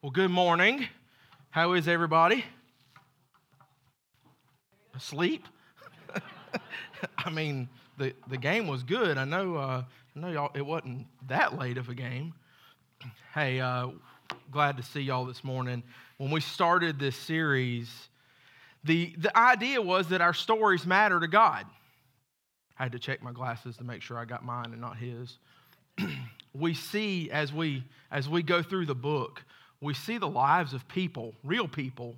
Well, good morning. How is everybody? Asleep? I mean, the, the game was good. I know, uh, I know y'all, it wasn't that late of a game. Hey, uh, glad to see y'all this morning. When we started this series, the, the idea was that our stories matter to God. I had to check my glasses to make sure I got mine and not his. we see as we as we go through the book, we see the lives of people, real people,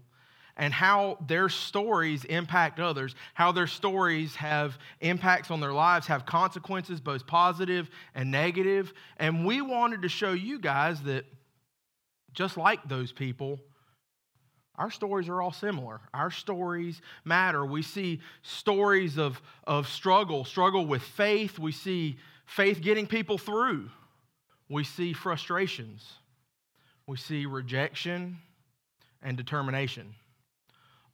and how their stories impact others, how their stories have impacts on their lives, have consequences, both positive and negative. And we wanted to show you guys that just like those people, our stories are all similar. Our stories matter. We see stories of, of struggle, struggle with faith. We see faith getting people through. We see frustrations. We see rejection and determination.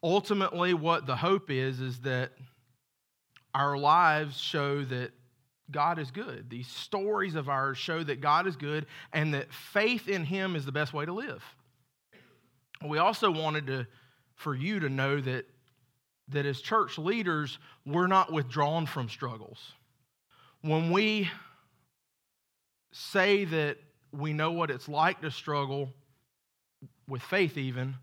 Ultimately, what the hope is, is that our lives show that God is good. These stories of ours show that God is good and that faith in Him is the best way to live. We also wanted to, for you to know that, that as church leaders, we're not withdrawn from struggles. When we say that we know what it's like to struggle with faith, even,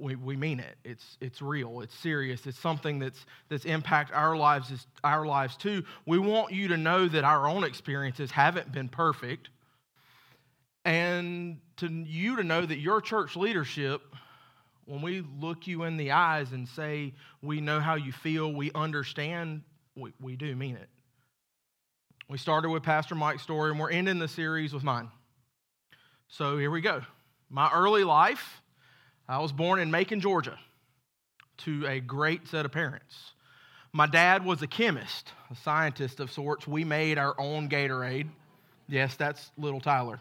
we, we mean it. It's, it's real. It's serious. It's something that's, that's impact our lives, our lives too. We want you to know that our own experiences haven't been perfect and to you to know that your church leadership, when we look you in the eyes and say, we know how you feel, we understand, we, we do mean it. We started with Pastor Mike's story, and we're ending the series with mine. So here we go. My early life, I was born in Macon, Georgia, to a great set of parents. My dad was a chemist, a scientist of sorts. We made our own Gatorade. Yes, that's little Tyler.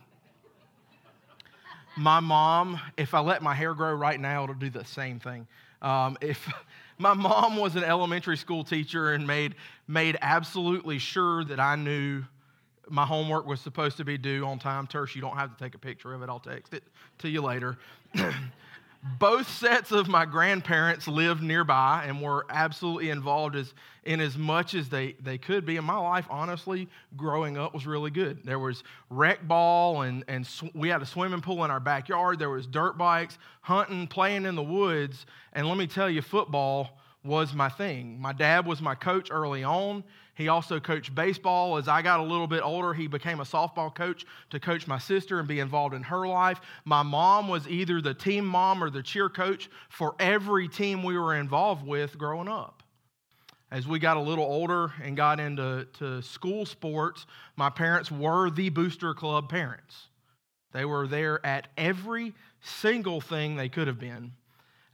My mom, if I let my hair grow right now, it'll do the same thing. Um, if my mom was an elementary school teacher and made, made absolutely sure that I knew my homework was supposed to be due on time. Tersh, you don't have to take a picture of it. I'll text it to you later. both sets of my grandparents lived nearby and were absolutely involved as, in as much as they, they could be. And my life, honestly, growing up was really good. There was rec ball, and, and sw- we had a swimming pool in our backyard. There was dirt bikes, hunting, playing in the woods. And let me tell you, football was my thing. My dad was my coach early on. He also coached baseball. As I got a little bit older, he became a softball coach to coach my sister and be involved in her life. My mom was either the team mom or the cheer coach for every team we were involved with growing up. As we got a little older and got into to school sports, my parents were the booster club parents. They were there at every single thing they could have been.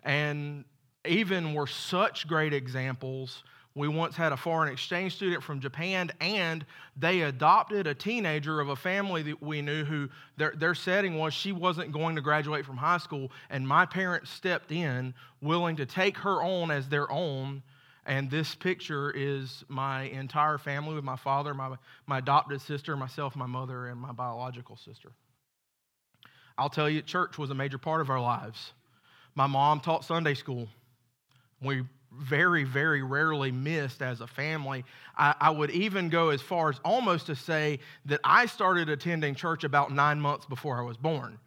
And even were such great examples we once had a foreign exchange student from Japan, and they adopted a teenager of a family that we knew who their, their setting was she wasn't going to graduate from high school. And my parents stepped in, willing to take her on as their own. And this picture is my entire family with my father, my, my adopted sister, myself, my mother, and my biological sister. I'll tell you, church was a major part of our lives. My mom taught Sunday school. We very, very rarely missed as a family. I, I, would even go as far as almost to say that I started attending church about nine months before I was born.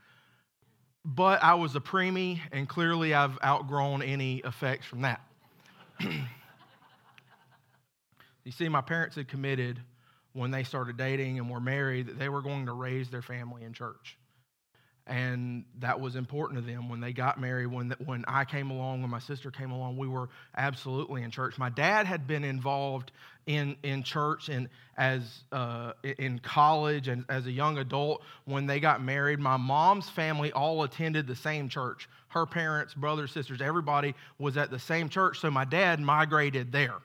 But I was a preemie, and clearly I've outgrown any effects from that. you see, my parents had committed when they started dating and were married that they were going to raise their family in church and that was important to them when they got married when, when i came along when my sister came along we were absolutely in church. My dad had been involved in, in church and as uh, in college and as a young adult when they got married. My mom's family all attended the same church. Her parents brothers sisters everybody was at the same church so my dad migrated there.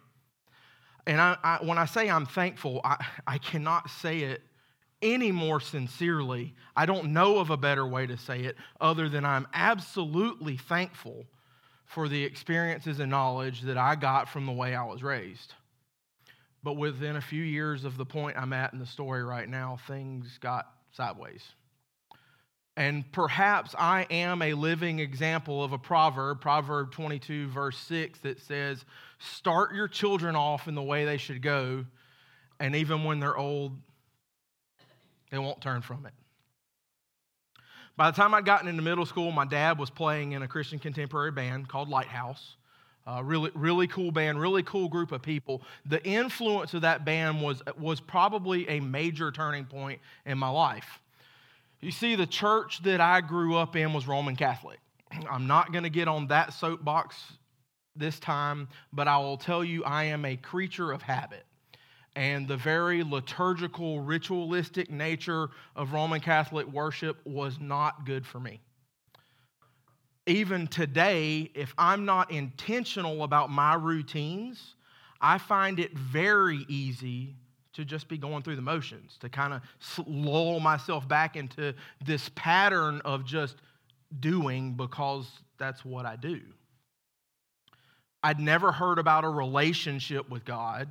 And I, I, when i say i'm thankful I, I cannot say it any more sincerely. I don't know of a better way to say it other than I'm absolutely thankful for the experiences and knowledge that I got from the way I was raised. But within a few years of the point I'm at in the story right now, things got sideways. And perhaps I am a living example of a proverb, Proverb 22, verse 6, that says, Start your children off in the way they should go, and even when they're old, they won't turn from it. By the time I'd gotten into middle school, my dad was playing in a Christian contemporary band called Lighthouse. Uh, really, really cool band, really cool group of people. The influence of that band was, was probably a major turning point in my life. You see, the church that I grew up in was Roman Catholic. I'm not going to get on that soapbox this time, but I will tell you I am a creature of habit and the very liturgical, ritualistic nature of Roman Catholic worship was not good for me. Even today, if I'm not intentional about my routines, I find it very easy to just be going through the motions, to kind of lull myself back into this pattern of just doing because that's what I do. I'd never heard about a relationship with God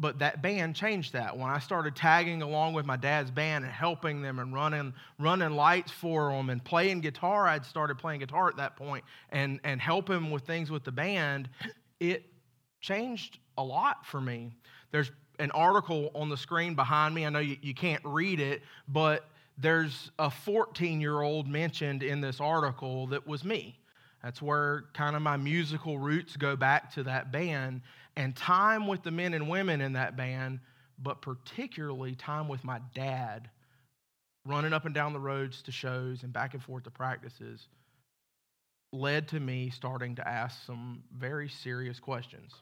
but that band changed that. When I started tagging along with my dad's band and helping them and running, running lights for them and playing guitar, I'd started playing guitar at that point and, and helping with things with the band, it changed a lot for me. There's an article on the screen behind me. I know you, you can't read it, but there's a 14 year old mentioned in this article that was me. That's where kind of my musical roots go back to that band and time with the men and women in that band, but particularly time with my dad, running up and down the roads to shows and back and forth to practices, led to me starting to ask some very serious questions.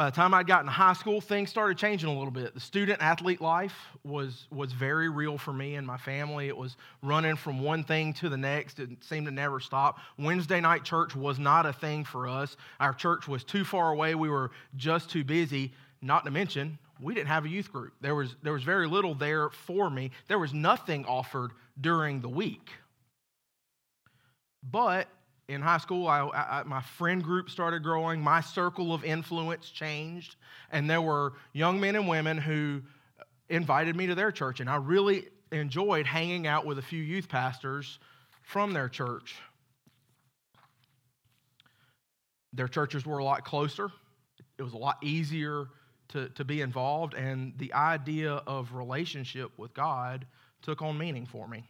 By the time I'd gotten to high school, things started changing a little bit. The student athlete life was, was very real for me and my family. It was running from one thing to the next. It seemed to never stop. Wednesday night church was not a thing for us. Our church was too far away. We were just too busy. Not to mention, we didn't have a youth group. There was, there was very little there for me. There was nothing offered during the week. But in high school, I, I, my friend group started growing. My circle of influence changed. And there were young men and women who invited me to their church. And I really enjoyed hanging out with a few youth pastors from their church. Their churches were a lot closer, it was a lot easier to, to be involved. And the idea of relationship with God took on meaning for me.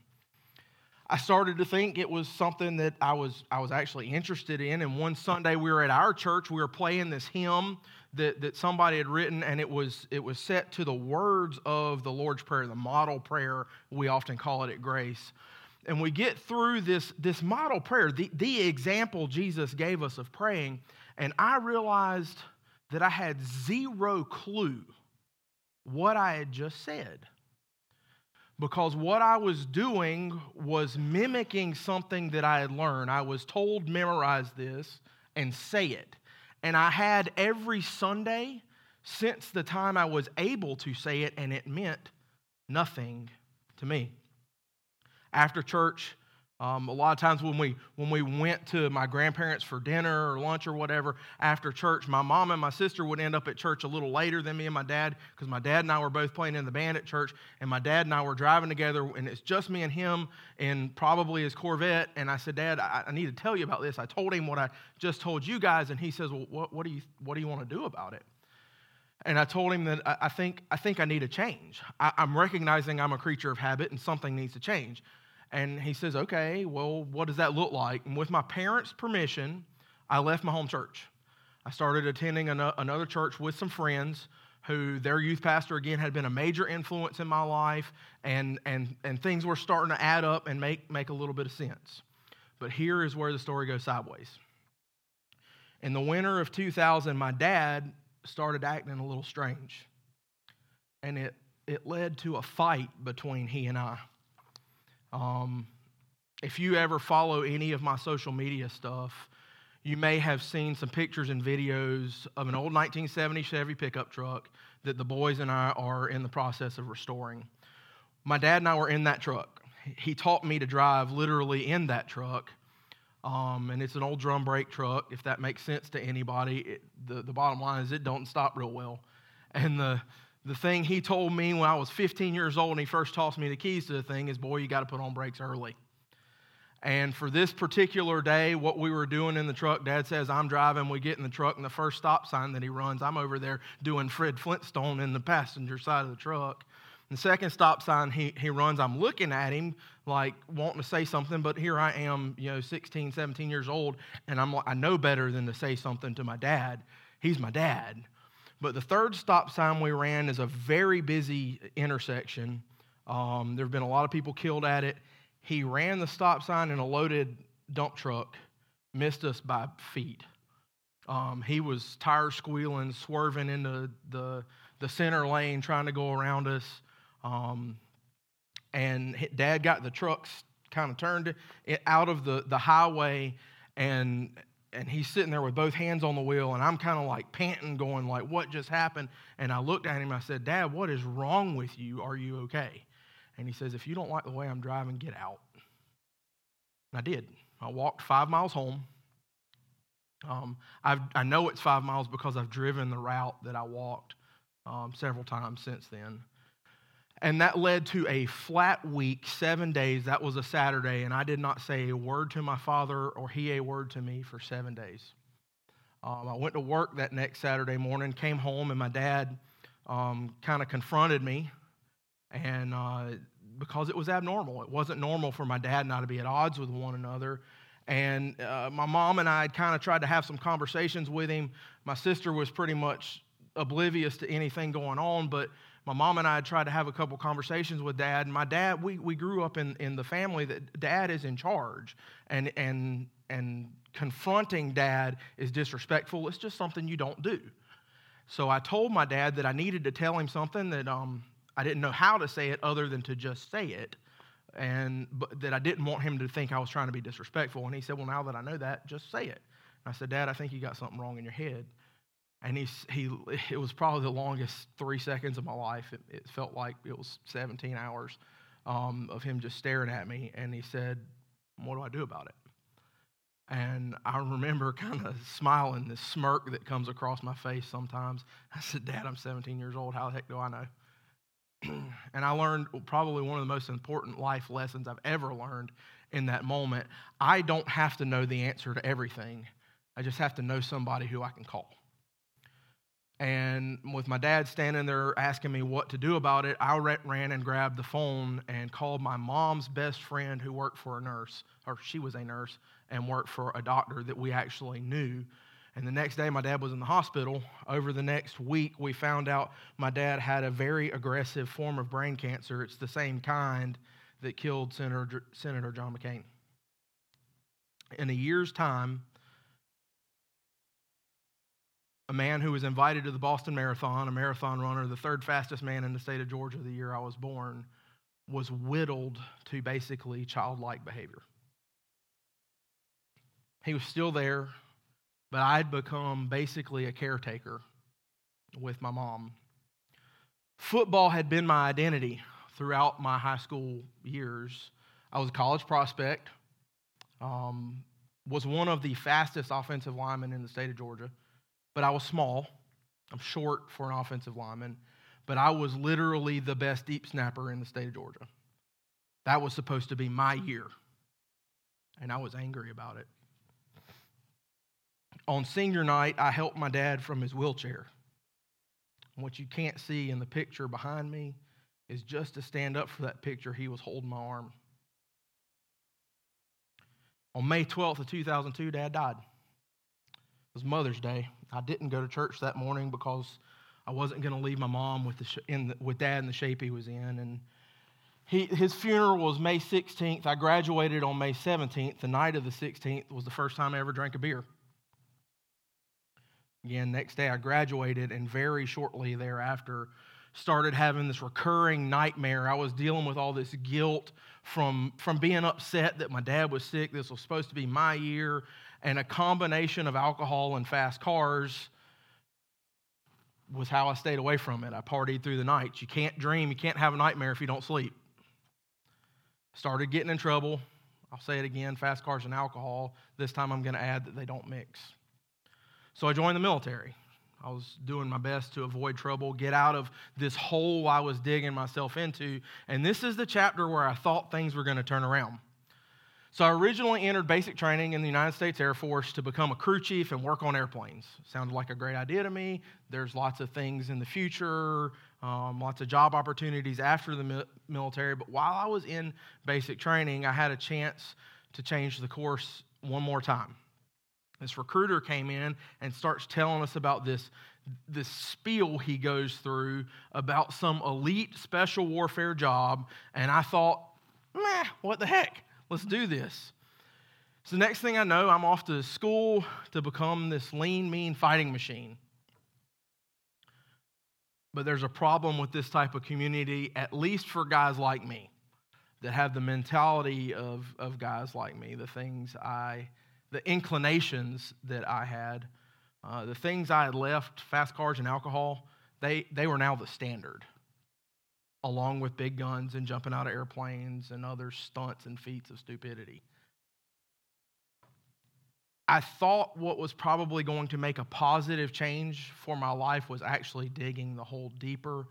I started to think it was something that I was, I was actually interested in. And one Sunday we were at our church, we were playing this hymn that, that somebody had written, and it was, it was set to the words of the Lord's Prayer, the model prayer, we often call it at Grace. And we get through this, this model prayer, the, the example Jesus gave us of praying, and I realized that I had zero clue what I had just said because what I was doing was mimicking something that I had learned. I was told, memorize this and say it. And I had every Sunday since the time I was able to say it, and it meant nothing to me. After church, um, a lot of times when we when we went to my grandparents for dinner or lunch or whatever after church, my mom and my sister would end up at church a little later than me and my dad because my dad and I were both playing in the band at church, and my dad and I were driving together, and it's just me and him in probably his Corvette. And I said, Dad, I, I need to tell you about this. I told him what I just told you guys, and he says, Well, what, what do you what do you want to do about it? And I told him that I, think I think I need a change. I, I'm recognizing I'm a creature of habit, and something needs to change. And he says, Okay, well, what does that look like? And with my parents' permission, I left my home church. I started attending another church with some friends who their youth pastor again had been a major influence in my life and, and, and things were starting to add up and make, make a little bit of sense but here is where the story goes sideways in the winter of 2000 my dad started acting a little strange and it, it led to a fight between he and i um, if you ever follow any of my social media stuff, you may have seen some pictures and videos of an old 1970 Chevy pickup truck that the boys and I are in the process of restoring. My dad and I were in that truck. He taught me to drive literally in that truck. Um, and it's an old drum brake truck, if that makes sense to anybody. It, the, the bottom line is it don't stop real well. And the, the thing he told me when I was 15 years old and he first tossed me the keys to the thing is, boy, you got to put on brakes early. And for this particular day, what we were doing in the truck, Dad says, I'm driving. We get in the truck, and the first stop sign that he runs, I'm over there doing Fred Flintstone in the passenger side of the truck. The second stop sign he, he runs, I'm looking at him like wanting to say something, but here I am, you know, 16, 17 years old, and I'm I know better than to say something to my dad. He's my dad. But the third stop sign we ran is a very busy intersection. Um, there have been a lot of people killed at it. He ran the stop sign in a loaded dump truck, missed us by feet. Um, he was tire squealing, swerving into the, the center lane, trying to go around us. Um, and dad got the trucks kind of turned out of the, the highway and and he's sitting there with both hands on the wheel and i'm kind of like panting going like what just happened? And i looked at him i said dad what is wrong with you? Are you okay? And he says if you don't like the way i'm driving get out. And i did. I walked five miles home. Um, i know it's five miles because i've driven the route that i walked um, several times since then and that led to a flat week, seven days. That was a Saturday, and I did not say a word to my father or he a word to me for seven days. Um, I went to work that next Saturday morning, came home, and my dad um, kind of confronted me, and uh, because it was abnormal, it wasn't normal for my dad and I to be at odds with one another. And uh, my mom and I had kind of tried to have some conversations with him. My sister was pretty much oblivious to anything going on, but my mom and I had tried to have a couple conversations with dad. And my dad, we, we grew up in, in the family that dad is in charge. And, and, and confronting dad is disrespectful. It's just something you don't do. So I told my dad that I needed to tell him something that um, I didn't know how to say it other than to just say it. And but, that I didn't want him to think I was trying to be disrespectful. And he said, Well, now that I know that, just say it. And I said, Dad, I think you got something wrong in your head. And he, he, it was probably the longest three seconds of my life. It, it felt like it was 17 hours um, of him just staring at me. And he said, What do I do about it? And I remember kind of smiling, this smirk that comes across my face sometimes. I said, Dad, I'm 17 years old. How the heck do I know? and I learned probably one of the most important life lessons I've ever learned in that moment. I don't have to know the answer to everything, I just have to know somebody who I can call. And with my dad standing there asking me what to do about it, I ran and grabbed the phone and called my mom's best friend who worked for a nurse, or she was a nurse, and worked for a doctor that we actually knew. And the next day, my dad was in the hospital. Over the next week, we found out my dad had a very aggressive form of brain cancer. It's the same kind that killed Senator, Senator John McCain. In a year's time, a man who was invited to the Boston Marathon, a marathon runner, the third fastest man in the state of Georgia the year I was born, was whittled to basically childlike behavior. He was still there, but I'd become basically a caretaker with my mom. Football had been my identity throughout my high school years. I was a college prospect, um, was one of the fastest offensive linemen in the state of Georgia but I was small. I'm short for an offensive lineman, but I was literally the best deep snapper in the state of Georgia. That was supposed to be my year, and I was angry about it. On senior night, I helped my dad from his wheelchair. what you can't see in the picture behind me is just to stand up for that picture, he was holding my arm. On May 12th of 2002, dad died. It was Mother's Day. I didn't go to church that morning because I wasn't going to leave my mom with, the, in the, with dad in the shape he was in. And he, his funeral was May 16th. I graduated on May 17th. The night of the 16th was the first time I ever drank a beer. Again, next day I graduated, and very shortly thereafter, started having this recurring nightmare. I was dealing with all this guilt from, from being upset that my dad was sick. This was supposed to be my year and a combination of alcohol and fast cars was how I stayed away from it. I partied through the night. You can't dream, you can't have a nightmare if you don't sleep. Started getting in trouble. I'll say it again fast cars and alcohol. This time I'm going to add that they don't mix. So I joined the military. I was doing my best to avoid trouble, get out of this hole I was digging myself into. And this is the chapter where I thought things were going to turn around. So I originally entered basic training in the United States Air Force to become a crew chief and work on airplanes. Sounded like a great idea to me. There's lots of things in the future, um, lots of job opportunities after the military. But while I was in basic training, I had a chance to change the course one more time. This recruiter came in and starts telling us about this, this spiel he goes through about some elite special warfare job. And I thought, meh, what the heck? Let's do this. So, next thing I know, I'm off to school to become this lean, mean fighting machine. But there's a problem with this type of community, at least for guys like me that have the mentality of, of guys like me, the things I, the inclinations that I had, uh, the things I had left, fast cars and alcohol, they, they were now the standard along with big guns and jumping out of airplanes and other stunts and feats of stupidity. I thought what was probably going to make a positive change for my life was actually digging the hole deeper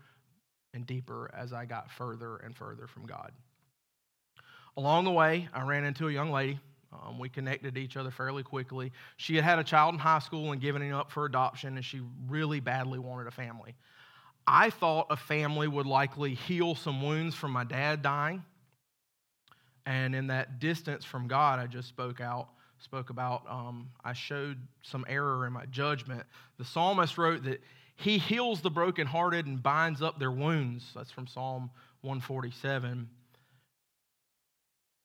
and deeper as I got further and further from God. Along the way, I ran into a young lady. Um, we connected each other fairly quickly. She had had a child in high school and given him up for adoption, and she really badly wanted a family. I thought a family would likely heal some wounds from my dad dying. And in that distance from God, I just spoke out, spoke about, um, I showed some error in my judgment. The psalmist wrote that he heals the brokenhearted and binds up their wounds. That's from Psalm 147.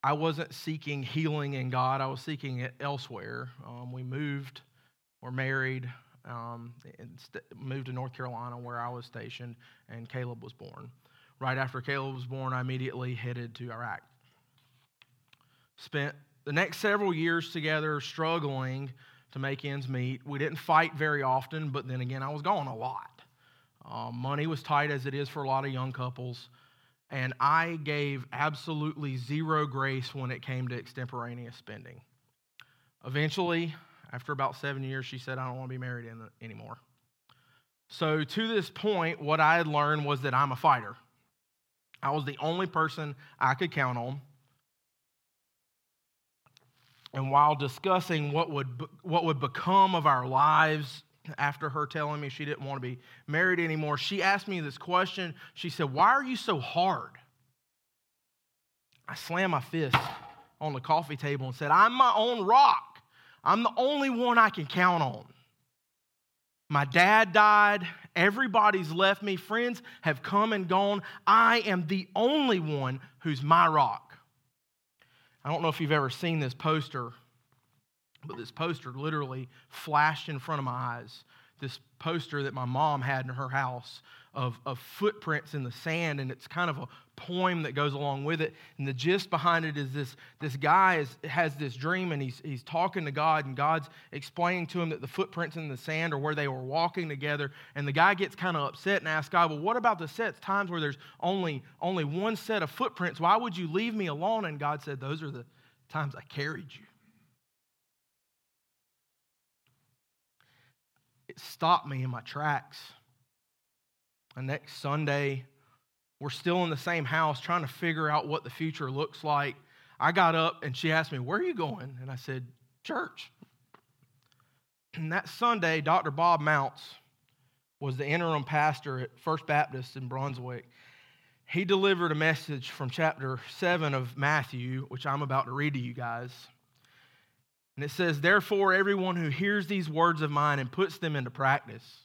I wasn't seeking healing in God, I was seeking it elsewhere. Um, we moved, we're married, um, st- moved to North Carolina where I was stationed, and Caleb was born. Right after Caleb was born, I immediately headed to Iraq. Spent the next several years together struggling to make ends meet. We didn't fight very often, but then again, I was gone a lot. Um, money was tight as it is for a lot of young couples, and I gave absolutely zero grace when it came to extemporaneous spending. Eventually, after about seven years, she said, I don't want to be married anymore. So, to this point, what I had learned was that I'm a fighter. I was the only person I could count on. And while discussing what would, what would become of our lives after her telling me she didn't want to be married anymore, she asked me this question. She said, Why are you so hard? I slammed my fist on the coffee table and said, I'm my own rock. I'm the only one I can count on. My dad died. Everybody's left me. Friends have come and gone. I am the only one who's my rock. I don't know if you've ever seen this poster, but this poster literally flashed in front of my eyes. This poster that my mom had in her house of, of footprints in the sand, and it's kind of a poem that goes along with it. And the gist behind it is this, this guy is, has this dream, and he's, he's talking to God, and God's explaining to him that the footprints in the sand are where they were walking together. And the guy gets kind of upset and asks God, Well, what about the sets, times where there's only, only one set of footprints? Why would you leave me alone? And God said, Those are the times I carried you. It stopped me in my tracks. Next Sunday, we're still in the same house trying to figure out what the future looks like. I got up and she asked me, Where are you going? And I said, Church. And that Sunday, Dr. Bob Mounts was the interim pastor at First Baptist in Brunswick. He delivered a message from chapter 7 of Matthew, which I'm about to read to you guys. And it says, Therefore, everyone who hears these words of mine and puts them into practice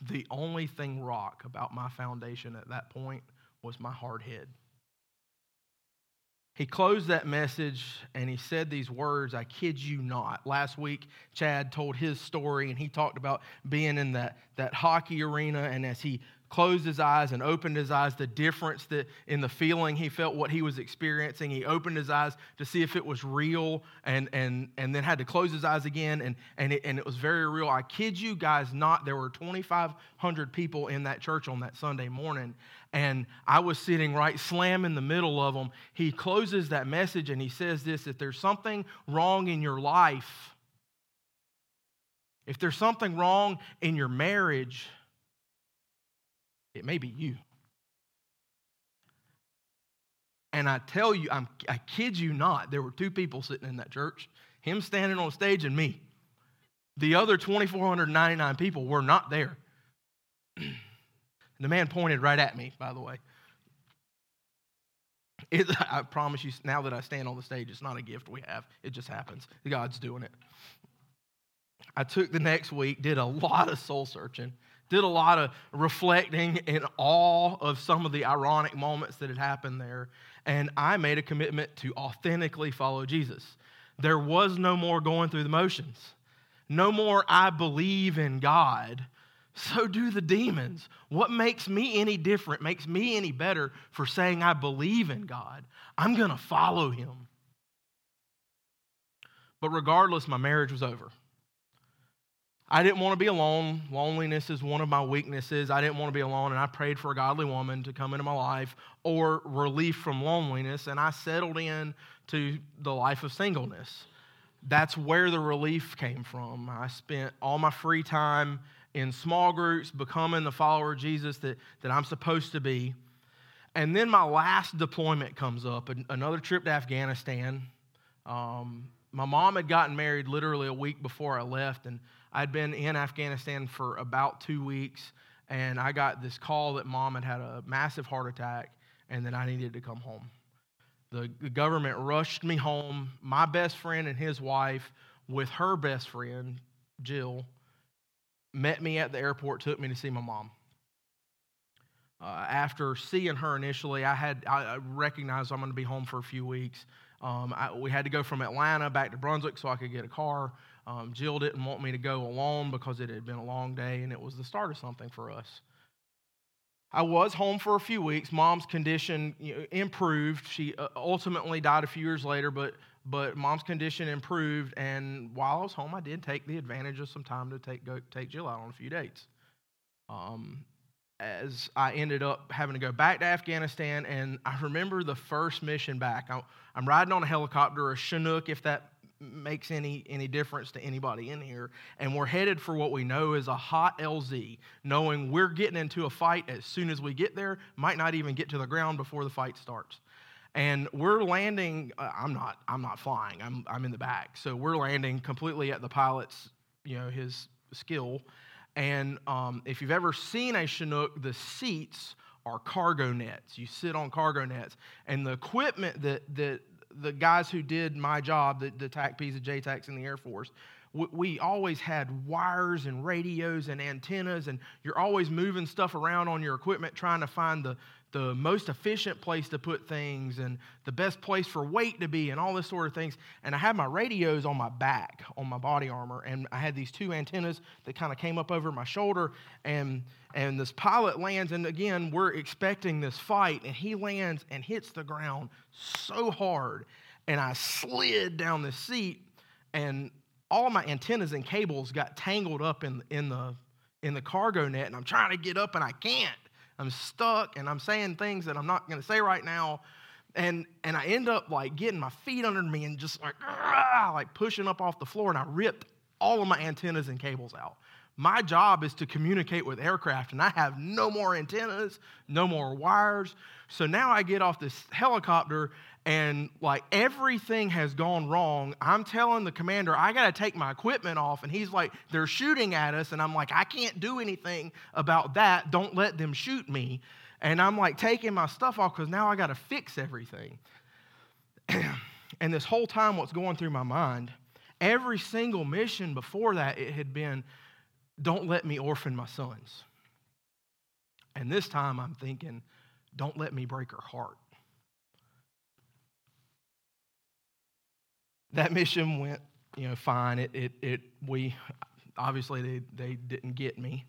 The only thing rock about my foundation at that point was my hard head. he closed that message and he said these words I kid you not. Last week, Chad told his story and he talked about being in that, that hockey arena. And as he closed his eyes and opened his eyes, the difference that in the feeling he felt what he was experiencing. He opened his eyes to see if it was real and, and, and then had to close his eyes again, and, and, it, and it was very real. I kid you guys not, there were 2,500 people in that church on that Sunday morning, and I was sitting right slam in the middle of them. He closes that message and he says this if there's something wrong in your life, if there's something wrong in your marriage, it may be you. And I tell you, I'm, I kid you not, there were two people sitting in that church him standing on stage and me. The other 2,499 people were not there. the man pointed right at me, by the way. It, I promise you, now that I stand on the stage, it's not a gift we have. It just happens. God's doing it. I took the next week, did a lot of soul searching did a lot of reflecting in awe of some of the ironic moments that had happened there. And I made a commitment to authentically follow Jesus. There was no more going through the motions, no more I believe in God. So do the demons. What makes me any different, makes me any better for saying I believe in God? I'm going to follow him. But regardless, my marriage was over. I didn't want to be alone. Loneliness is one of my weaknesses. I didn't want to be alone, and I prayed for a godly woman to come into my life or relief from loneliness, and I settled in to the life of singleness. That's where the relief came from. I spent all my free time in small groups, becoming the follower of Jesus that, that I'm supposed to be. And then my last deployment comes up, another trip to Afghanistan. Um, my mom had gotten married literally a week before I left, and I'd been in Afghanistan for about two weeks, and I got this call that mom had had a massive heart attack and that I needed to come home. The, the government rushed me home. My best friend and his wife, with her best friend, Jill, met me at the airport, took me to see my mom. Uh, after seeing her initially, I had I recognized I'm going to be home for a few weeks. Um, I, we had to go from Atlanta back to Brunswick so I could get a car. Um, Jill didn't want me to go alone because it had been a long day and it was the start of something for us. I was home for a few weeks. Mom's condition improved. She uh, ultimately died a few years later, but but mom's condition improved. And while I was home, I did take the advantage of some time to take go take Jill out on a few dates. Um, as I ended up having to go back to Afghanistan, and I remember the first mission back. I, I'm riding on a helicopter, a Chinook, if that makes any, any difference to anybody in here. And we're headed for what we know is a hot LZ, knowing we're getting into a fight as soon as we get there, might not even get to the ground before the fight starts. And we're landing, uh, I'm not, I'm not flying, I'm, I'm in the back. So we're landing completely at the pilot's, you know, his skill. And um, if you've ever seen a Chinook, the seats are cargo nets. You sit on cargo nets. And the equipment that, that the guys who did my job, the, the TACPs and JTACs in the Air Force, we, we always had wires and radios and antennas, and you're always moving stuff around on your equipment trying to find the, the most efficient place to put things and the best place for weight to be and all this sort of things. And I had my radios on my back, on my body armor, and I had these two antennas that kind of came up over my shoulder. And, and this pilot lands, and again, we're expecting this fight, and he lands and hits the ground so hard. And I slid down the seat, and all my antennas and cables got tangled up in, in, the, in the cargo net, and I'm trying to get up, and I can't. I'm stuck and I'm saying things that I'm not going to say right now. And, and I end up like getting my feet under me and just like, like pushing up off the floor. And I ripped all of my antennas and cables out. My job is to communicate with aircraft, and I have no more antennas, no more wires. So now I get off this helicopter and like everything has gone wrong. I'm telling the commander, I got to take my equipment off. And he's like, they're shooting at us. And I'm like, I can't do anything about that. Don't let them shoot me. And I'm like taking my stuff off because now I got to fix everything. and this whole time, what's going through my mind, every single mission before that, it had been, don't let me orphan my sons. And this time I'm thinking, don't let me break her heart. that mission went, you know, fine. It, it, it, we, obviously, they, they didn't get me.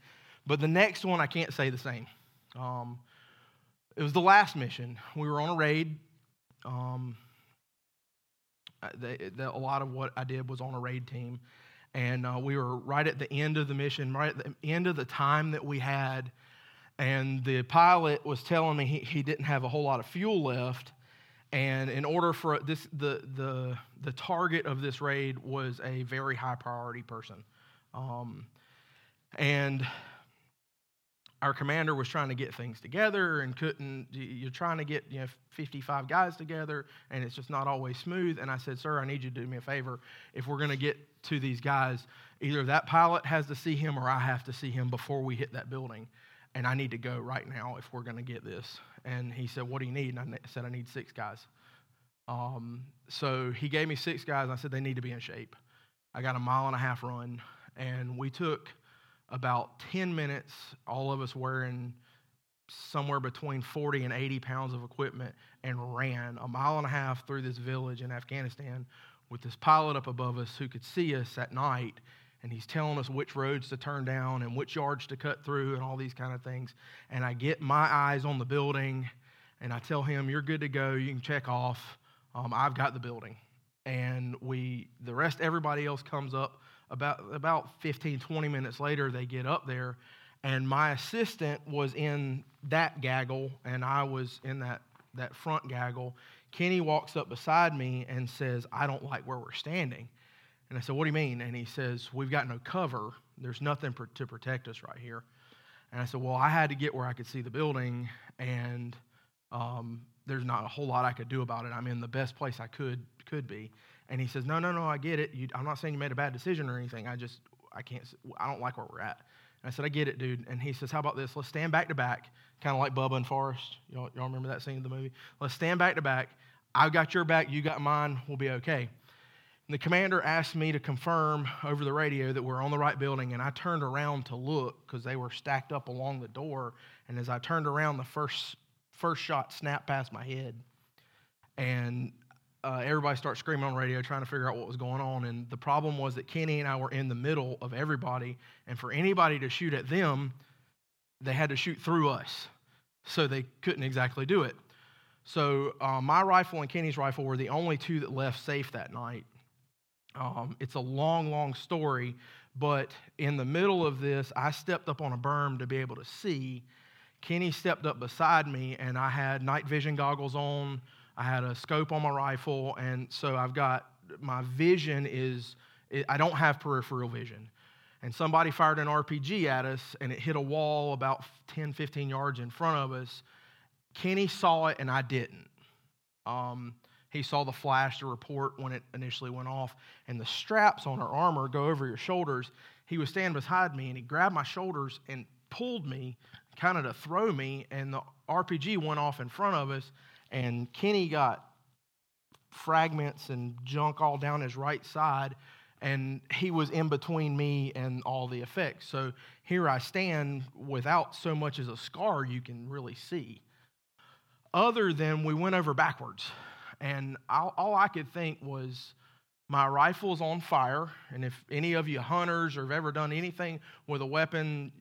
But the next one, I can't say the same. Um, it was the last mission. We were on a raid. Um, they, they, a lot of what I did was on a raid team. And uh, we were right at the end of the mission, right at the end of the time that we had. And the pilot was telling me he, he didn't have a whole lot of fuel left. And in order for this, the, the, the target of this raid was a very high priority person. Um, and our commander was trying to get things together and couldn't you're trying to get you know 55 guys together and it's just not always smooth and i said sir i need you to do me a favor if we're going to get to these guys either that pilot has to see him or i have to see him before we hit that building and i need to go right now if we're going to get this. And he said what do you need? And i said i need six guys. Um, so he gave me six guys i said they need to be in shape. I got a mile and a half run and we took about 10 minutes, all of us wearing somewhere between 40 and 80 pounds of equipment, and ran a mile and a half through this village in Afghanistan with this pilot up above us who could see us at night. And he's telling us which roads to turn down and which yards to cut through and all these kind of things. And I get my eyes on the building and I tell him, You're good to go. You can check off. Um, I've got the building. And we, the rest, everybody else comes up about, about 15, 20 minutes later, they get up there, and my assistant was in that gaggle, and I was in that, that front gaggle. Kenny walks up beside me and says, I don't like where we're standing. And I said, What do you mean? And he says, We've got no cover. There's nothing to protect us right here. And I said, Well, I had to get where I could see the building, and um, there's not a whole lot I could do about it. I'm in the best place I could could be. And he says, No, no, no, I get it. You, I'm not saying you made a bad decision or anything. I just, I can't, I don't like where we're at. I said, I get it, dude. And he says, How about this? Let's stand back to back, kind of like Bubba and Forrest. Y'all, y'all remember that scene in the movie? Let's stand back to back. I've got your back, you got mine, we'll be okay. And the commander asked me to confirm over the radio that we're on the right building, and I turned around to look because they were stacked up along the door. And as I turned around, the first, first shot snapped past my head. And uh, everybody started screaming on radio trying to figure out what was going on. And the problem was that Kenny and I were in the middle of everybody. And for anybody to shoot at them, they had to shoot through us. So they couldn't exactly do it. So uh, my rifle and Kenny's rifle were the only two that left safe that night. Um, it's a long, long story, but in the middle of this, I stepped up on a berm to be able to see. Kenny stepped up beside me, and I had night vision goggles on. I had a scope on my rifle, and so I've got my vision is I don't have peripheral vision. And somebody fired an RPG at us, and it hit a wall about 10, 15 yards in front of us. Kenny saw it, and I didn't. Um, he saw the flash, the report when it initially went off, and the straps on our armor go over your shoulders. He was standing beside me, and he grabbed my shoulders and pulled me, kind of to throw me, and the RPG went off in front of us, and Kenny got fragments and junk all down his right side, and he was in between me and all the effects. So here I stand without so much as a scar you can really see. Other than we went over backwards, and all, all I could think was, my rifle's on fire, and if any of you hunters or have ever done anything with a weapon,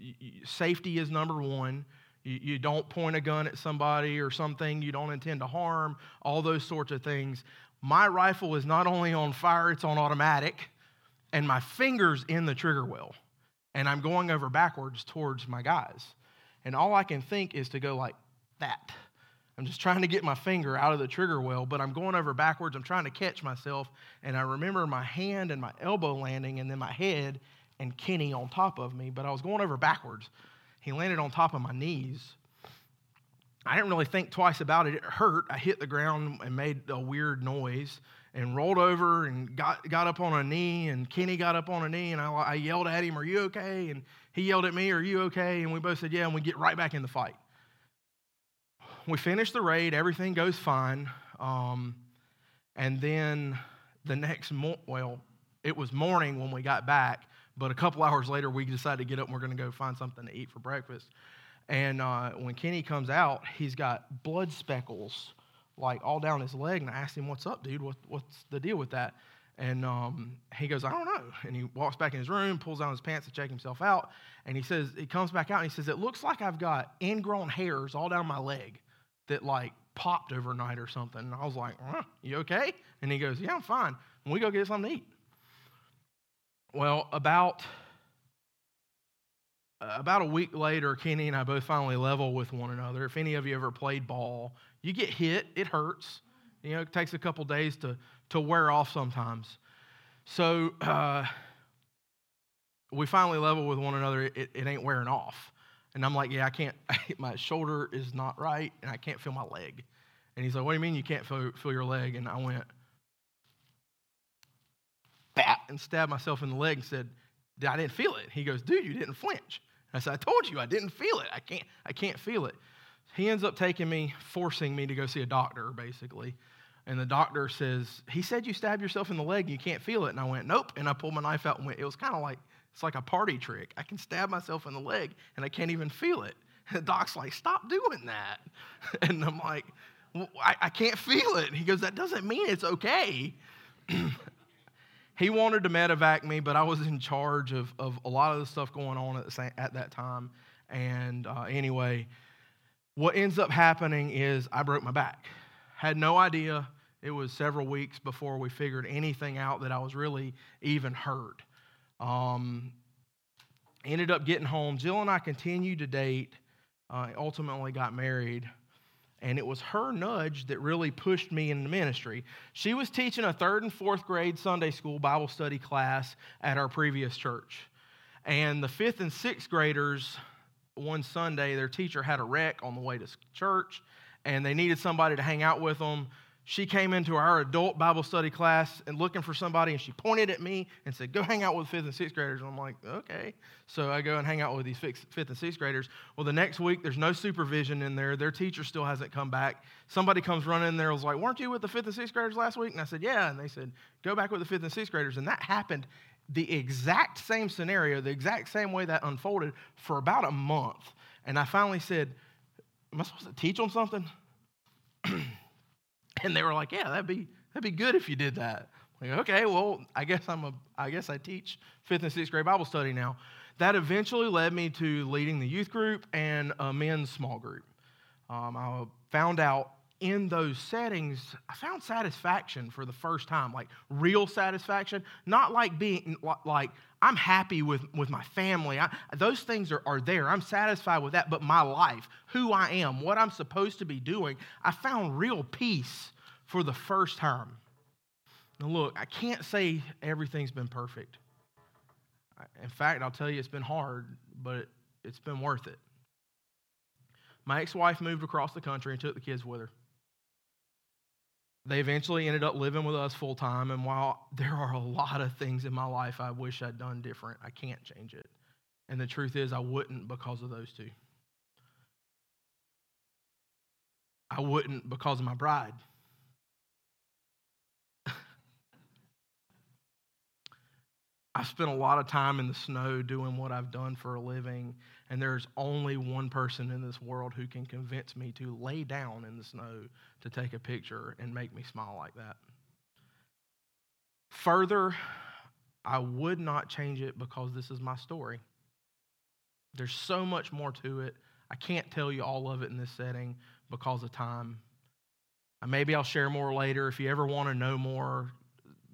safety is number one. You, you don't point a gun at somebody or something you don't intend to harm, all those sorts of things. My rifle is not only on fire, it's on automatic, and my finger's in the trigger well. And I'm going over backwards towards my guys. And all I can think is to go like that. I'm just trying to get my finger out of the trigger well, but I'm going over backwards. I'm trying to catch myself. And I remember my hand and my elbow landing, and then my head and Kenny on top of me, but I was going over backwards. He landed on top of my knees. I didn't really think twice about it. It hurt. I hit the ground and made a weird noise and rolled over and got, got up on a knee. And Kenny got up on a knee and I, I yelled at him, Are you okay? And he yelled at me, Are you okay? And we both said, Yeah. And we get right back in the fight. We finish the raid, everything goes fine. Um, and then the next, mo- well, it was morning when we got back, but a couple hours later, we decided to get up and we're going to go find something to eat for breakfast. And uh, when Kenny comes out, he's got blood speckles like all down his leg. And I asked him, What's up, dude? What, what's the deal with that? And um, he goes, I don't know. And he walks back in his room, pulls down his pants to check himself out. And he says, he comes back out and he says, It looks like I've got ingrown hairs all down my leg that like popped overnight or something. And I was like, You okay? And he goes, Yeah, I'm fine. And we go get something to eat. Well, about about a week later, Kenny and I both finally level with one another. If any of you ever played ball, you get hit, it hurts. You know, it takes a couple days to, to wear off sometimes. So uh, we finally level with one another. It, it ain't wearing off. And I'm like, yeah, I can't, my shoulder is not right, and I can't feel my leg. And he's like, what do you mean you can't feel, feel your leg? And I went, bat, and stabbed myself in the leg and said, I didn't feel it. He goes, dude, you didn't flinch. I said, I told you I didn't feel it. I can't, I can't feel it. He ends up taking me, forcing me to go see a doctor, basically. And the doctor says, He said you stabbed yourself in the leg and you can't feel it. And I went, Nope. And I pulled my knife out and went, It was kind of like, it's like a party trick. I can stab myself in the leg and I can't even feel it. And the doc's like, Stop doing that. And I'm like, well, I, I can't feel it. And he goes, That doesn't mean it's okay. he wanted to medevac me, but I was in charge of, of a lot of the stuff going on at, the at that time. And uh, anyway, what ends up happening is I broke my back. Had no idea. It was several weeks before we figured anything out that I was really even hurt. Um, ended up getting home. Jill and I continued to date. Uh, ultimately got married and it was her nudge that really pushed me into ministry. She was teaching a third and fourth grade Sunday school Bible study class at our previous church. And the fifth and sixth graders, one Sunday, their teacher had a wreck on the way to church, and they needed somebody to hang out with them she came into our adult Bible study class and looking for somebody, and she pointed at me and said, Go hang out with fifth and sixth graders. And I'm like, Okay. So I go and hang out with these fifth and sixth graders. Well, the next week, there's no supervision in there. Their teacher still hasn't come back. Somebody comes running in there and was like, Weren't you with the fifth and sixth graders last week? And I said, Yeah. And they said, Go back with the fifth and sixth graders. And that happened the exact same scenario, the exact same way that unfolded for about a month. And I finally said, Am I supposed to teach them something? And they were like, yeah, that'd be, that'd be good if you did that. Like, okay, well, I guess I'm a, I guess I teach fifth and sixth grade Bible study now. That eventually led me to leading the youth group and a men's small group. Um, I found out in those settings, I found satisfaction for the first time, like real satisfaction, not like being like I'm happy with, with my family. I, those things are, are there. I'm satisfied with that. But my life, who I am, what I'm supposed to be doing, I found real peace for the first time. Now, look, I can't say everything's been perfect. In fact, I'll tell you it's been hard, but it's been worth it. My ex wife moved across the country and took the kids with her. They eventually ended up living with us full time, and while there are a lot of things in my life I wish I'd done different, I can't change it. And the truth is, I wouldn't because of those two. I wouldn't because of my bride. I've spent a lot of time in the snow doing what I've done for a living, and there's only one person in this world who can convince me to lay down in the snow to take a picture and make me smile like that. Further, I would not change it because this is my story. There's so much more to it. I can't tell you all of it in this setting because of time. Maybe I'll share more later. If you ever want to know more,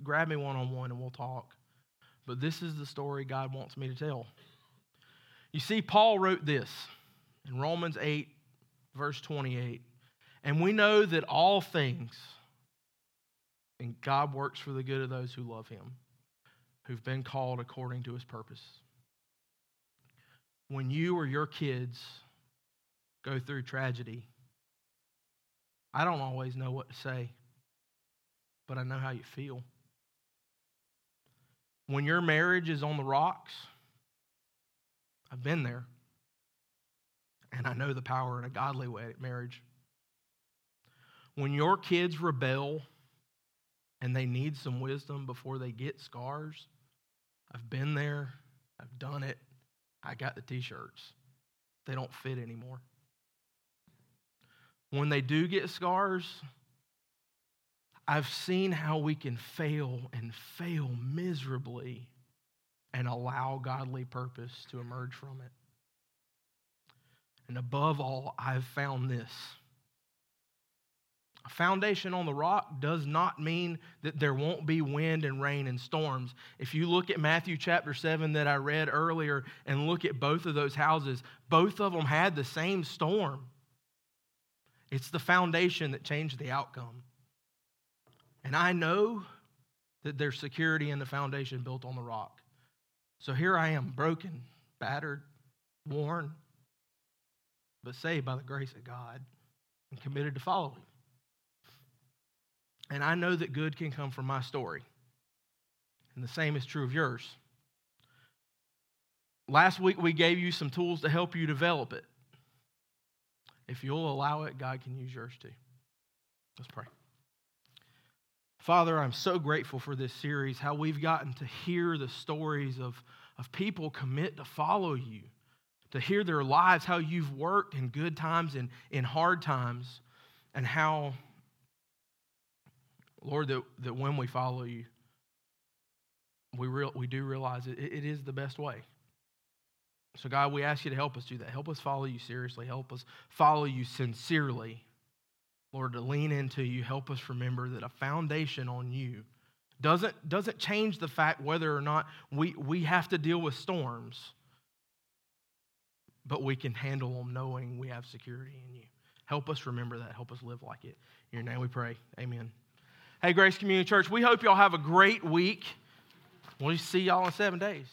grab me one on one and we'll talk but this is the story God wants me to tell. You see, Paul wrote this in Romans 8, verse 28. And we know that all things, and God works for the good of those who love him, who've been called according to his purpose. When you or your kids go through tragedy, I don't always know what to say, but I know how you feel. When your marriage is on the rocks, I've been there. And I know the power in a godly way, marriage. When your kids rebel and they need some wisdom before they get scars, I've been there. I've done it. I got the t shirts. They don't fit anymore. When they do get scars, I've seen how we can fail and fail miserably and allow godly purpose to emerge from it. And above all, I've found this. A foundation on the rock does not mean that there won't be wind and rain and storms. If you look at Matthew chapter 7 that I read earlier and look at both of those houses, both of them had the same storm. It's the foundation that changed the outcome. And I know that there's security in the foundation built on the rock. So here I am, broken, battered, worn, but saved by the grace of God and committed to following. And I know that good can come from my story. And the same is true of yours. Last week, we gave you some tools to help you develop it. If you'll allow it, God can use yours too. Let's pray. Father, I'm so grateful for this series, how we've gotten to hear the stories of, of people commit to follow you to hear their lives, how you've worked in good times and in hard times, and how, Lord, that, that when we follow you, we, real, we do realize it, it is the best way. So, God, we ask you to help us do that. Help us follow you seriously. Help us follow you sincerely. Lord, to lean into you. Help us remember that a foundation on you doesn't, doesn't change the fact whether or not we, we have to deal with storms but we can handle them knowing we have security in you. Help us remember that. Help us live like it. In your name we pray. Amen. Hey, Grace Community Church, we hope y'all have a great week. We'll see y'all in seven days.